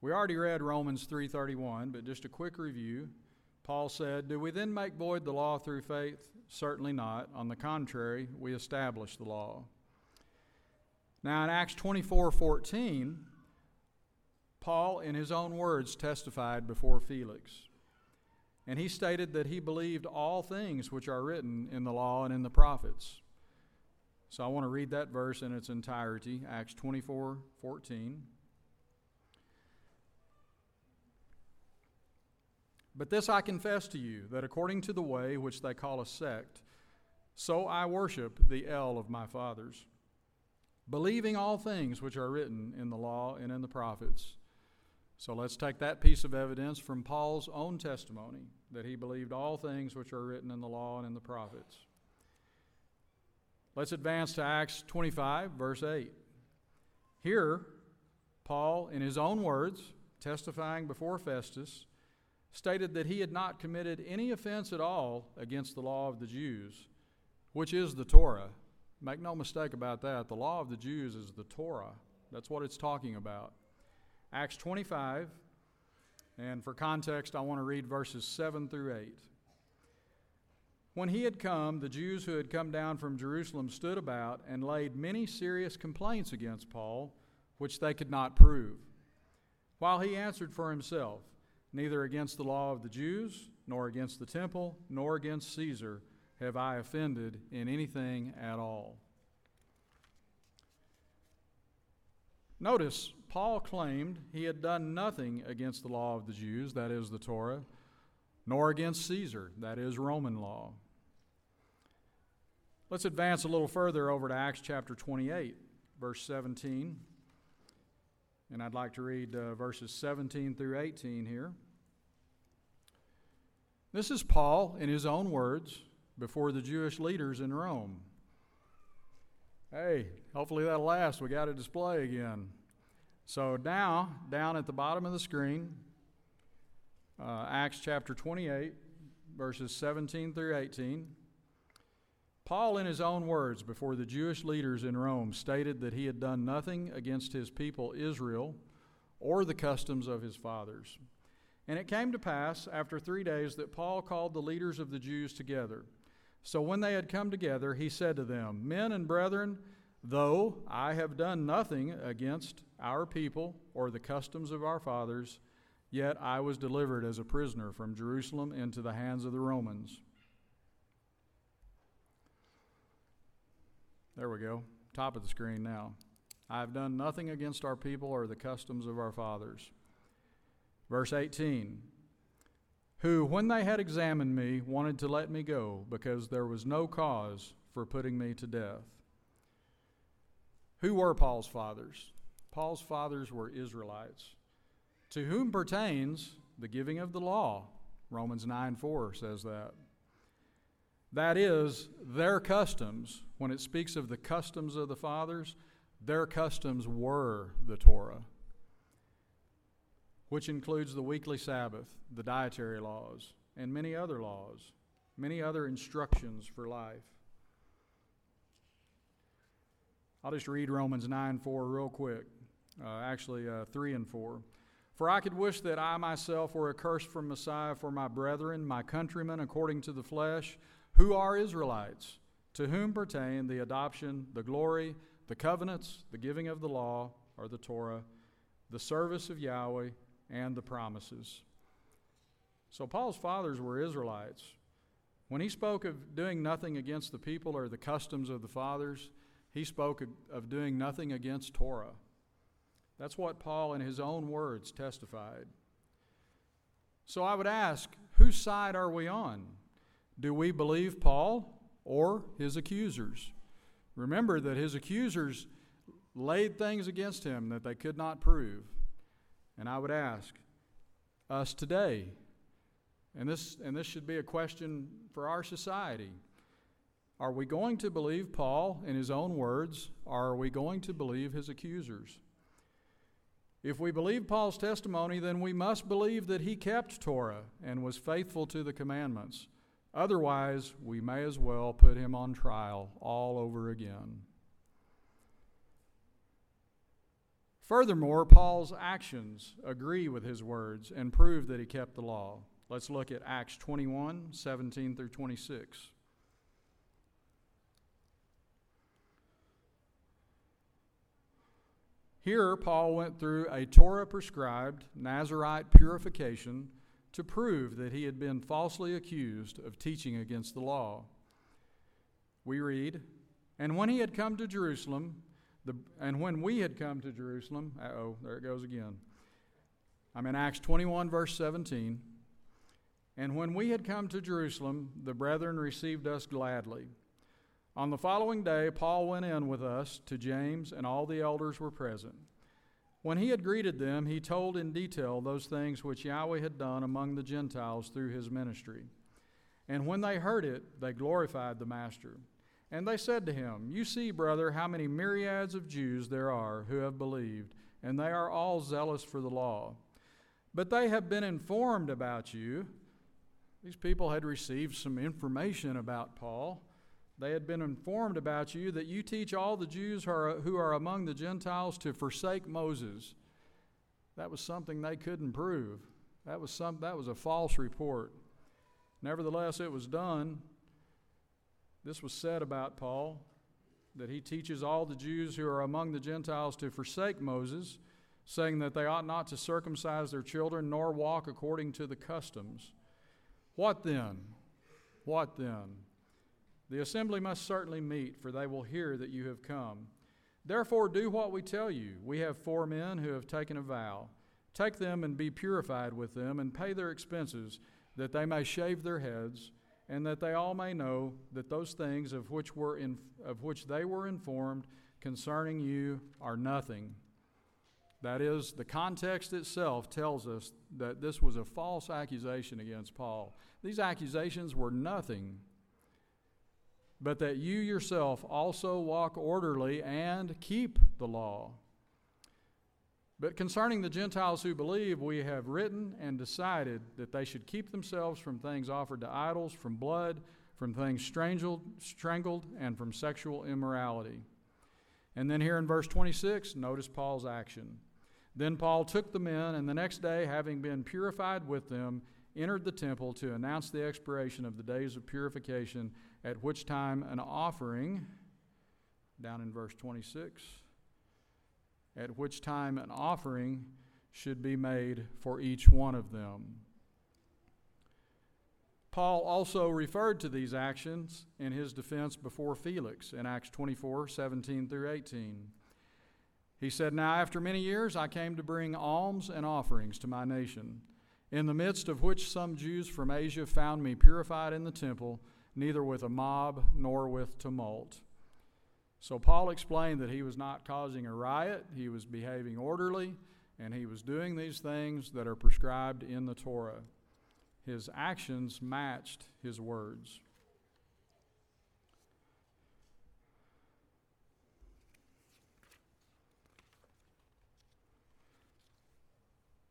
We already read Romans 3:31, but just a quick review. Paul said, "Do we then make void the law through faith? Certainly not. On the contrary, we establish the law." Now in Acts 24:14, Paul, in his own words, testified before Felix. And he stated that he believed all things which are written in the law and in the prophets. So I want to read that verse in its entirety, Acts 24 14. But this I confess to you, that according to the way which they call a sect, so I worship the El of my fathers, believing all things which are written in the law and in the prophets so let's take that piece of evidence from Paul's own testimony that he believed all things which are written in the law and in the prophets. Let's advance to Acts 25, verse 8. Here, Paul, in his own words, testifying before Festus, stated that he had not committed any offense at all against the law of the Jews, which is the Torah. Make no mistake about that. The law of the Jews is the Torah. That's what it's talking about. Acts 25, and for context, I want to read verses 7 through 8. When he had come, the Jews who had come down from Jerusalem stood about and laid many serious complaints against Paul, which they could not prove. While he answered for himself, Neither against the law of the Jews, nor against the temple, nor against Caesar have I offended in anything at all. Notice, Paul claimed he had done nothing against the law of the Jews, that is the Torah, nor against Caesar, that is Roman law. Let's advance a little further over to Acts chapter 28, verse 17. And I'd like to read uh, verses 17 through 18 here. This is Paul, in his own words, before the Jewish leaders in Rome. Hey, hopefully that'll last. We got a display again. So now, down at the bottom of the screen, uh, Acts chapter 28, verses 17 through 18. Paul, in his own words before the Jewish leaders in Rome, stated that he had done nothing against his people Israel or the customs of his fathers. And it came to pass after three days that Paul called the leaders of the Jews together. So when they had come together, he said to them, Men and brethren, though I have done nothing against our people or the customs of our fathers, yet I was delivered as a prisoner from Jerusalem into the hands of the Romans. There we go. Top of the screen now. I have done nothing against our people or the customs of our fathers. Verse 18 Who, when they had examined me, wanted to let me go because there was no cause for putting me to death. Who were Paul's fathers? Paul's fathers were Israelites, to whom pertains the giving of the law. Romans 9 4 says that. That is, their customs, when it speaks of the customs of the fathers, their customs were the Torah, which includes the weekly Sabbath, the dietary laws, and many other laws, many other instructions for life. I'll just read Romans 9 4 real quick. Uh, actually, uh, 3 and 4. For I could wish that I myself were accursed from Messiah for my brethren, my countrymen according to the flesh, who are Israelites, to whom pertain the adoption, the glory, the covenants, the giving of the law, or the Torah, the service of Yahweh, and the promises. So Paul's fathers were Israelites. When he spoke of doing nothing against the people or the customs of the fathers, he spoke of doing nothing against Torah. That's what Paul, in his own words, testified. So I would ask, whose side are we on? Do we believe Paul or his accusers? Remember that his accusers laid things against him that they could not prove. And I would ask us today, and this, and this should be a question for our society are we going to believe Paul in his own words, or are we going to believe his accusers? If we believe Paul's testimony, then we must believe that he kept Torah and was faithful to the commandments. Otherwise, we may as well put him on trial all over again. Furthermore, Paul's actions agree with his words and prove that he kept the law. Let's look at Acts 21 17 through 26. Here, Paul went through a Torah prescribed Nazarite purification to prove that he had been falsely accused of teaching against the law. We read, And when he had come to Jerusalem, the, and when we had come to Jerusalem, oh, there it goes again. I'm in Acts 21, verse 17. And when we had come to Jerusalem, the brethren received us gladly. On the following day, Paul went in with us to James, and all the elders were present. When he had greeted them, he told in detail those things which Yahweh had done among the Gentiles through his ministry. And when they heard it, they glorified the Master. And they said to him, You see, brother, how many myriads of Jews there are who have believed, and they are all zealous for the law. But they have been informed about you. These people had received some information about Paul they had been informed about you that you teach all the Jews who are, who are among the Gentiles to forsake Moses. That was something they couldn't prove. That was, some, that was a false report. Nevertheless, it was done. This was said about Paul that he teaches all the Jews who are among the Gentiles to forsake Moses, saying that they ought not to circumcise their children nor walk according to the customs. What then? What then? The assembly must certainly meet, for they will hear that you have come. Therefore, do what we tell you. We have four men who have taken a vow. Take them and be purified with them, and pay their expenses, that they may shave their heads, and that they all may know that those things of which, were in, of which they were informed concerning you are nothing. That is, the context itself tells us that this was a false accusation against Paul. These accusations were nothing but that you yourself also walk orderly and keep the law. But concerning the Gentiles who believe, we have written and decided that they should keep themselves from things offered to idols, from blood, from things strangled, strangled and from sexual immorality. And then here in verse 26, notice Paul's action. Then Paul took the men, and the next day, having been purified with them, entered the temple to announce the expiration of the days of purification, at which time an offering, down in verse 26, at which time an offering should be made for each one of them. Paul also referred to these actions in his defense before Felix in Acts 24 17 through 18. He said, Now after many years I came to bring alms and offerings to my nation, in the midst of which some Jews from Asia found me purified in the temple, neither with a mob nor with tumult. So Paul explained that he was not causing a riot, he was behaving orderly, and he was doing these things that are prescribed in the Torah. His actions matched his words.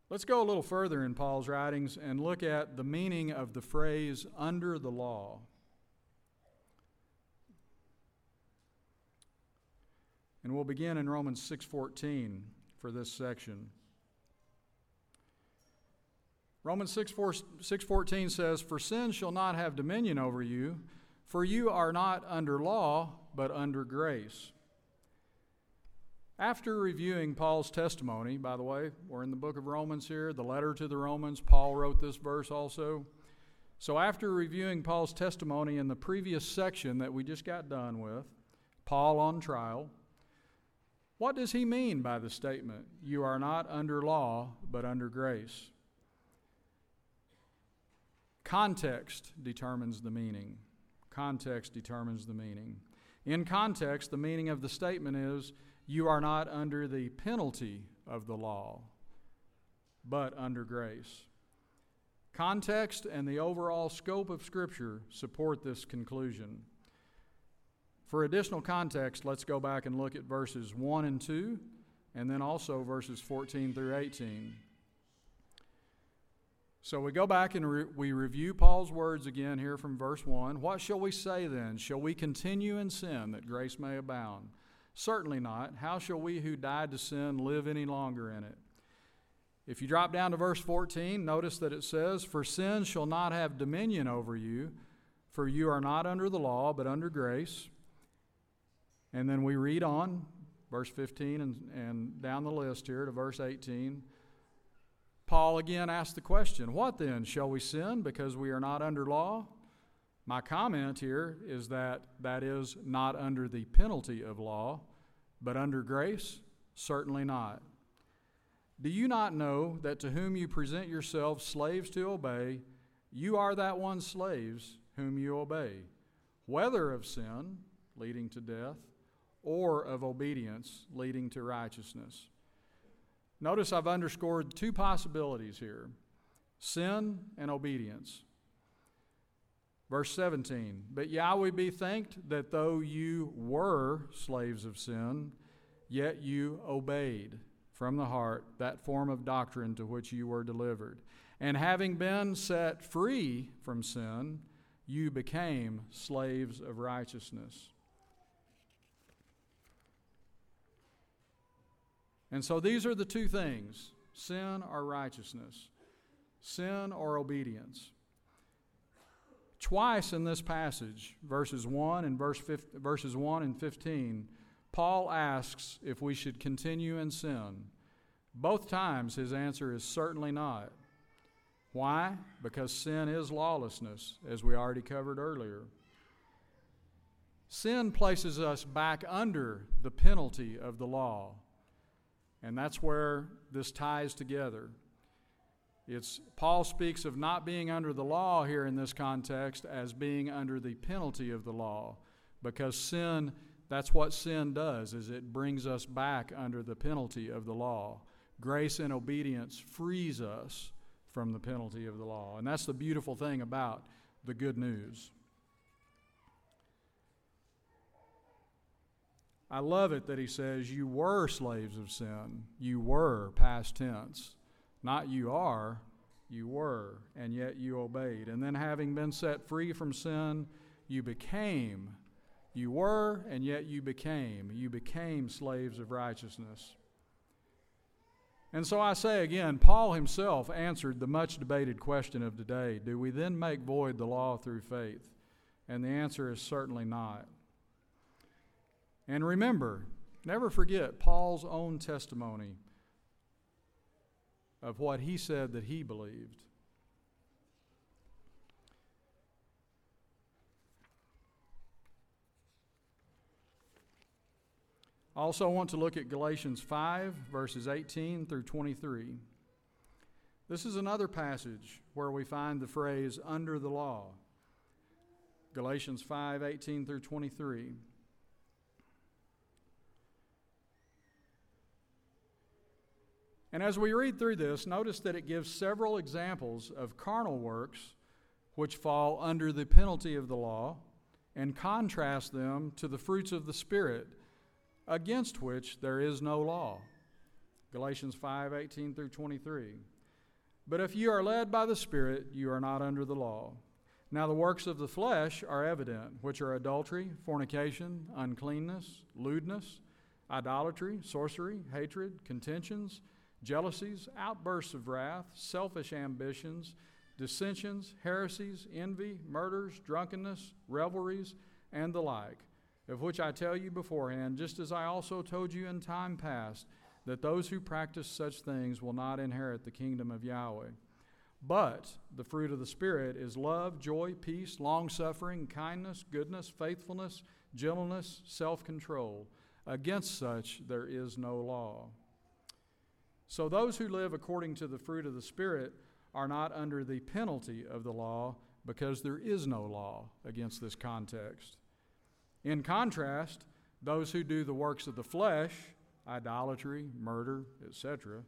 Let's go a little further in Paul's writings and look at the meaning of the phrase under the law. And we'll begin in Romans 6:14 for this section. Romans 6, 4, 6.14 says, For sin shall not have dominion over you, for you are not under law, but under grace. After reviewing Paul's testimony, by the way, we're in the book of Romans here, the letter to the Romans, Paul wrote this verse also. So, after reviewing Paul's testimony in the previous section that we just got done with, Paul on trial, what does he mean by the statement, You are not under law, but under grace? Context determines the meaning. Context determines the meaning. In context, the meaning of the statement is, You are not under the penalty of the law, but under grace. Context and the overall scope of Scripture support this conclusion. For additional context, let's go back and look at verses 1 and 2, and then also verses 14 through 18. So we go back and re- we review Paul's words again here from verse 1. What shall we say then? Shall we continue in sin that grace may abound? Certainly not. How shall we who died to sin live any longer in it? If you drop down to verse 14, notice that it says, For sin shall not have dominion over you, for you are not under the law, but under grace. And then we read on, verse 15 and, and down the list here to verse 18. Paul again asks the question What then? Shall we sin because we are not under law? My comment here is that that is not under the penalty of law, but under grace? Certainly not. Do you not know that to whom you present yourselves slaves to obey, you are that one slaves whom you obey, whether of sin, leading to death, or of obedience leading to righteousness. Notice I've underscored two possibilities here sin and obedience. Verse 17, but Yahweh be thanked that though you were slaves of sin, yet you obeyed from the heart that form of doctrine to which you were delivered. And having been set free from sin, you became slaves of righteousness. And so these are the two things sin or righteousness, sin or obedience. Twice in this passage, verses 1 and verse 15, verses 1 and 15, Paul asks if we should continue in sin. Both times his answer is certainly not. Why? Because sin is lawlessness, as we already covered earlier. Sin places us back under the penalty of the law. And that's where this ties together. It's Paul speaks of not being under the law here in this context as being under the penalty of the law because sin that's what sin does is it brings us back under the penalty of the law. Grace and obedience frees us from the penalty of the law. And that's the beautiful thing about the good news. I love it that he says, You were slaves of sin. You were, past tense. Not you are, you were, and yet you obeyed. And then, having been set free from sin, you became. You were, and yet you became. You became slaves of righteousness. And so I say again, Paul himself answered the much debated question of today do we then make void the law through faith? And the answer is certainly not. And remember, never forget Paul's own testimony of what he said that he believed. I also want to look at Galatians 5, verses 18 through 23. This is another passage where we find the phrase under the law. Galatians 5, 18 through 23. And as we read through this, notice that it gives several examples of carnal works which fall under the penalty of the law and contrast them to the fruits of the Spirit against which there is no law. Galatians 5 18 through 23. But if you are led by the Spirit, you are not under the law. Now, the works of the flesh are evident, which are adultery, fornication, uncleanness, lewdness, idolatry, sorcery, hatred, contentions, jealousies, outbursts of wrath, selfish ambitions, dissensions, heresies, envy, murders, drunkenness, revelries, and the like of which I tell you beforehand, just as I also told you in time past, that those who practice such things will not inherit the kingdom of Yahweh. But the fruit of the Spirit is love, joy, peace, long suffering, kindness, goodness, faithfulness, gentleness, self control. Against such there is no law. So those who live according to the fruit of the Spirit are not under the penalty of the law because there is no law against this context. In contrast, those who do the works of the flesh, idolatry, murder, etc.,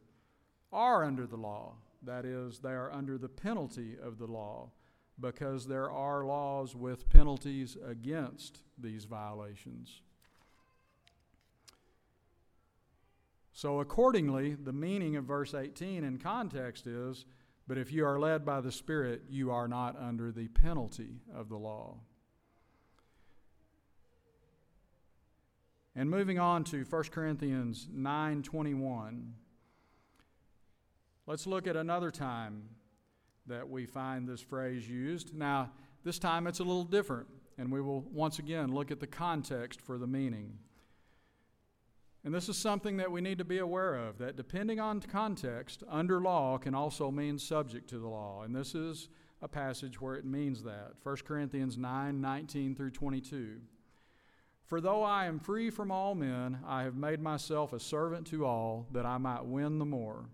are under the law. That is, they are under the penalty of the law because there are laws with penalties against these violations. So, accordingly, the meaning of verse 18 in context is But if you are led by the Spirit, you are not under the penalty of the law. And moving on to 1 Corinthians 9:21. Let's look at another time that we find this phrase used. Now, this time it's a little different, and we will once again look at the context for the meaning. And this is something that we need to be aware of that depending on context, under law can also mean subject to the law. And this is a passage where it means that. 1 Corinthians 9 19 through 22. For though I am free from all men, I have made myself a servant to all, that I might win the more.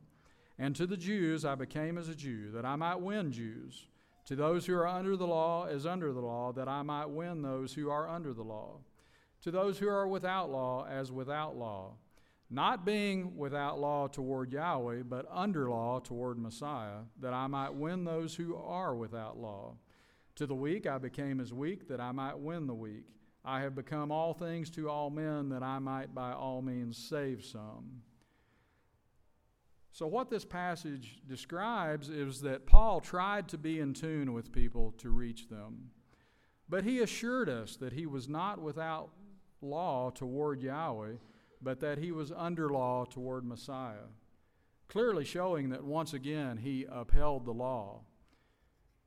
And to the Jews I became as a Jew, that I might win Jews. To those who are under the law, as under the law, that I might win those who are under the law. To those who are without law, as without law. Not being without law toward Yahweh, but under law toward Messiah, that I might win those who are without law. To the weak I became as weak, that I might win the weak. I have become all things to all men that I might by all means save some. So, what this passage describes is that Paul tried to be in tune with people to reach them. But he assured us that he was not without law toward Yahweh, but that he was under law toward Messiah, clearly showing that once again he upheld the law.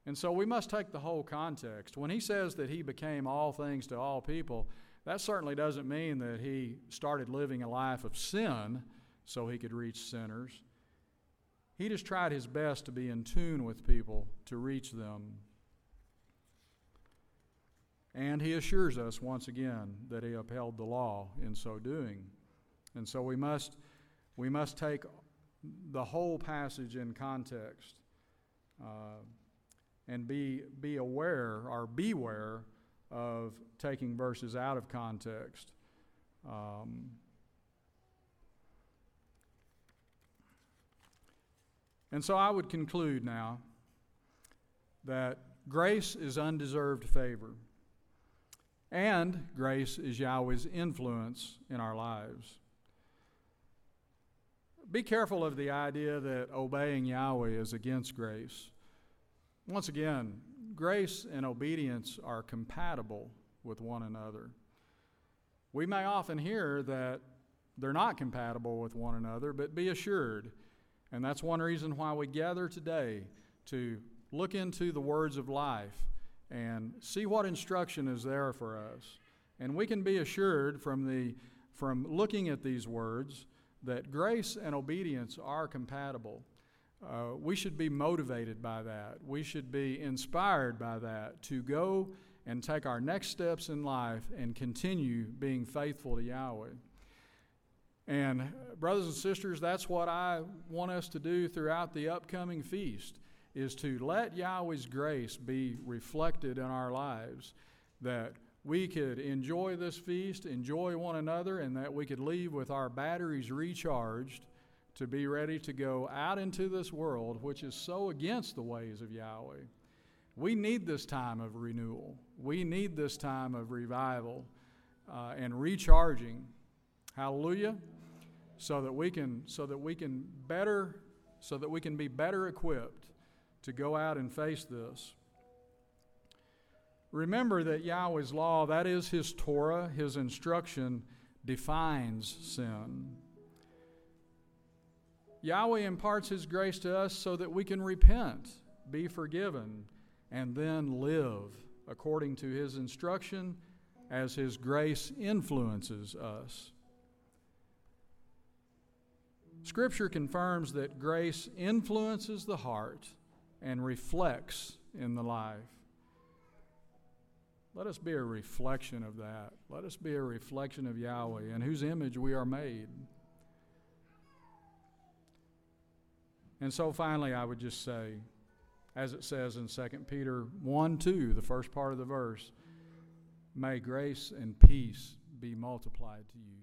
And so we must take the whole context. When he says that he became all things to all people, that certainly doesn't mean that he started living a life of sin so he could reach sinners. He just tried his best to be in tune with people to reach them. And he assures us once again that he upheld the law in so doing. And so we must, we must take the whole passage in context. Uh, and be, be aware or beware of taking verses out of context. Um, and so I would conclude now that grace is undeserved favor, and grace is Yahweh's influence in our lives. Be careful of the idea that obeying Yahweh is against grace. Once again, grace and obedience are compatible with one another. We may often hear that they're not compatible with one another, but be assured And that's one reason why we gather today to look into the words of life and see what instruction is there for us. And we can be assured from, the, from looking at these words that grace and obedience are compatible. Uh, we should be motivated by that. We should be inspired by that to go and take our next steps in life and continue being faithful to Yahweh. And, brothers and sisters, that's what I want us to do throughout the upcoming feast is to let Yahweh's grace be reflected in our lives, that we could enjoy this feast, enjoy one another, and that we could leave with our batteries recharged to be ready to go out into this world, which is so against the ways of Yahweh. We need this time of renewal. We need this time of revival uh, and recharging. Hallelujah. So that we can so that we can better so that we can be better equipped to go out and face this. Remember that Yahweh's law, that is his Torah, his instruction, defines sin. Yahweh imparts his grace to us so that we can repent, be forgiven, and then live according to his instruction as his grace influences us. Scripture confirms that grace influences the heart and reflects in the life. Let us be a reflection of that. Let us be a reflection of Yahweh in whose image we are made. And so finally, I would just say, as it says in 2 Peter 1 2, the first part of the verse, may grace and peace be multiplied to you.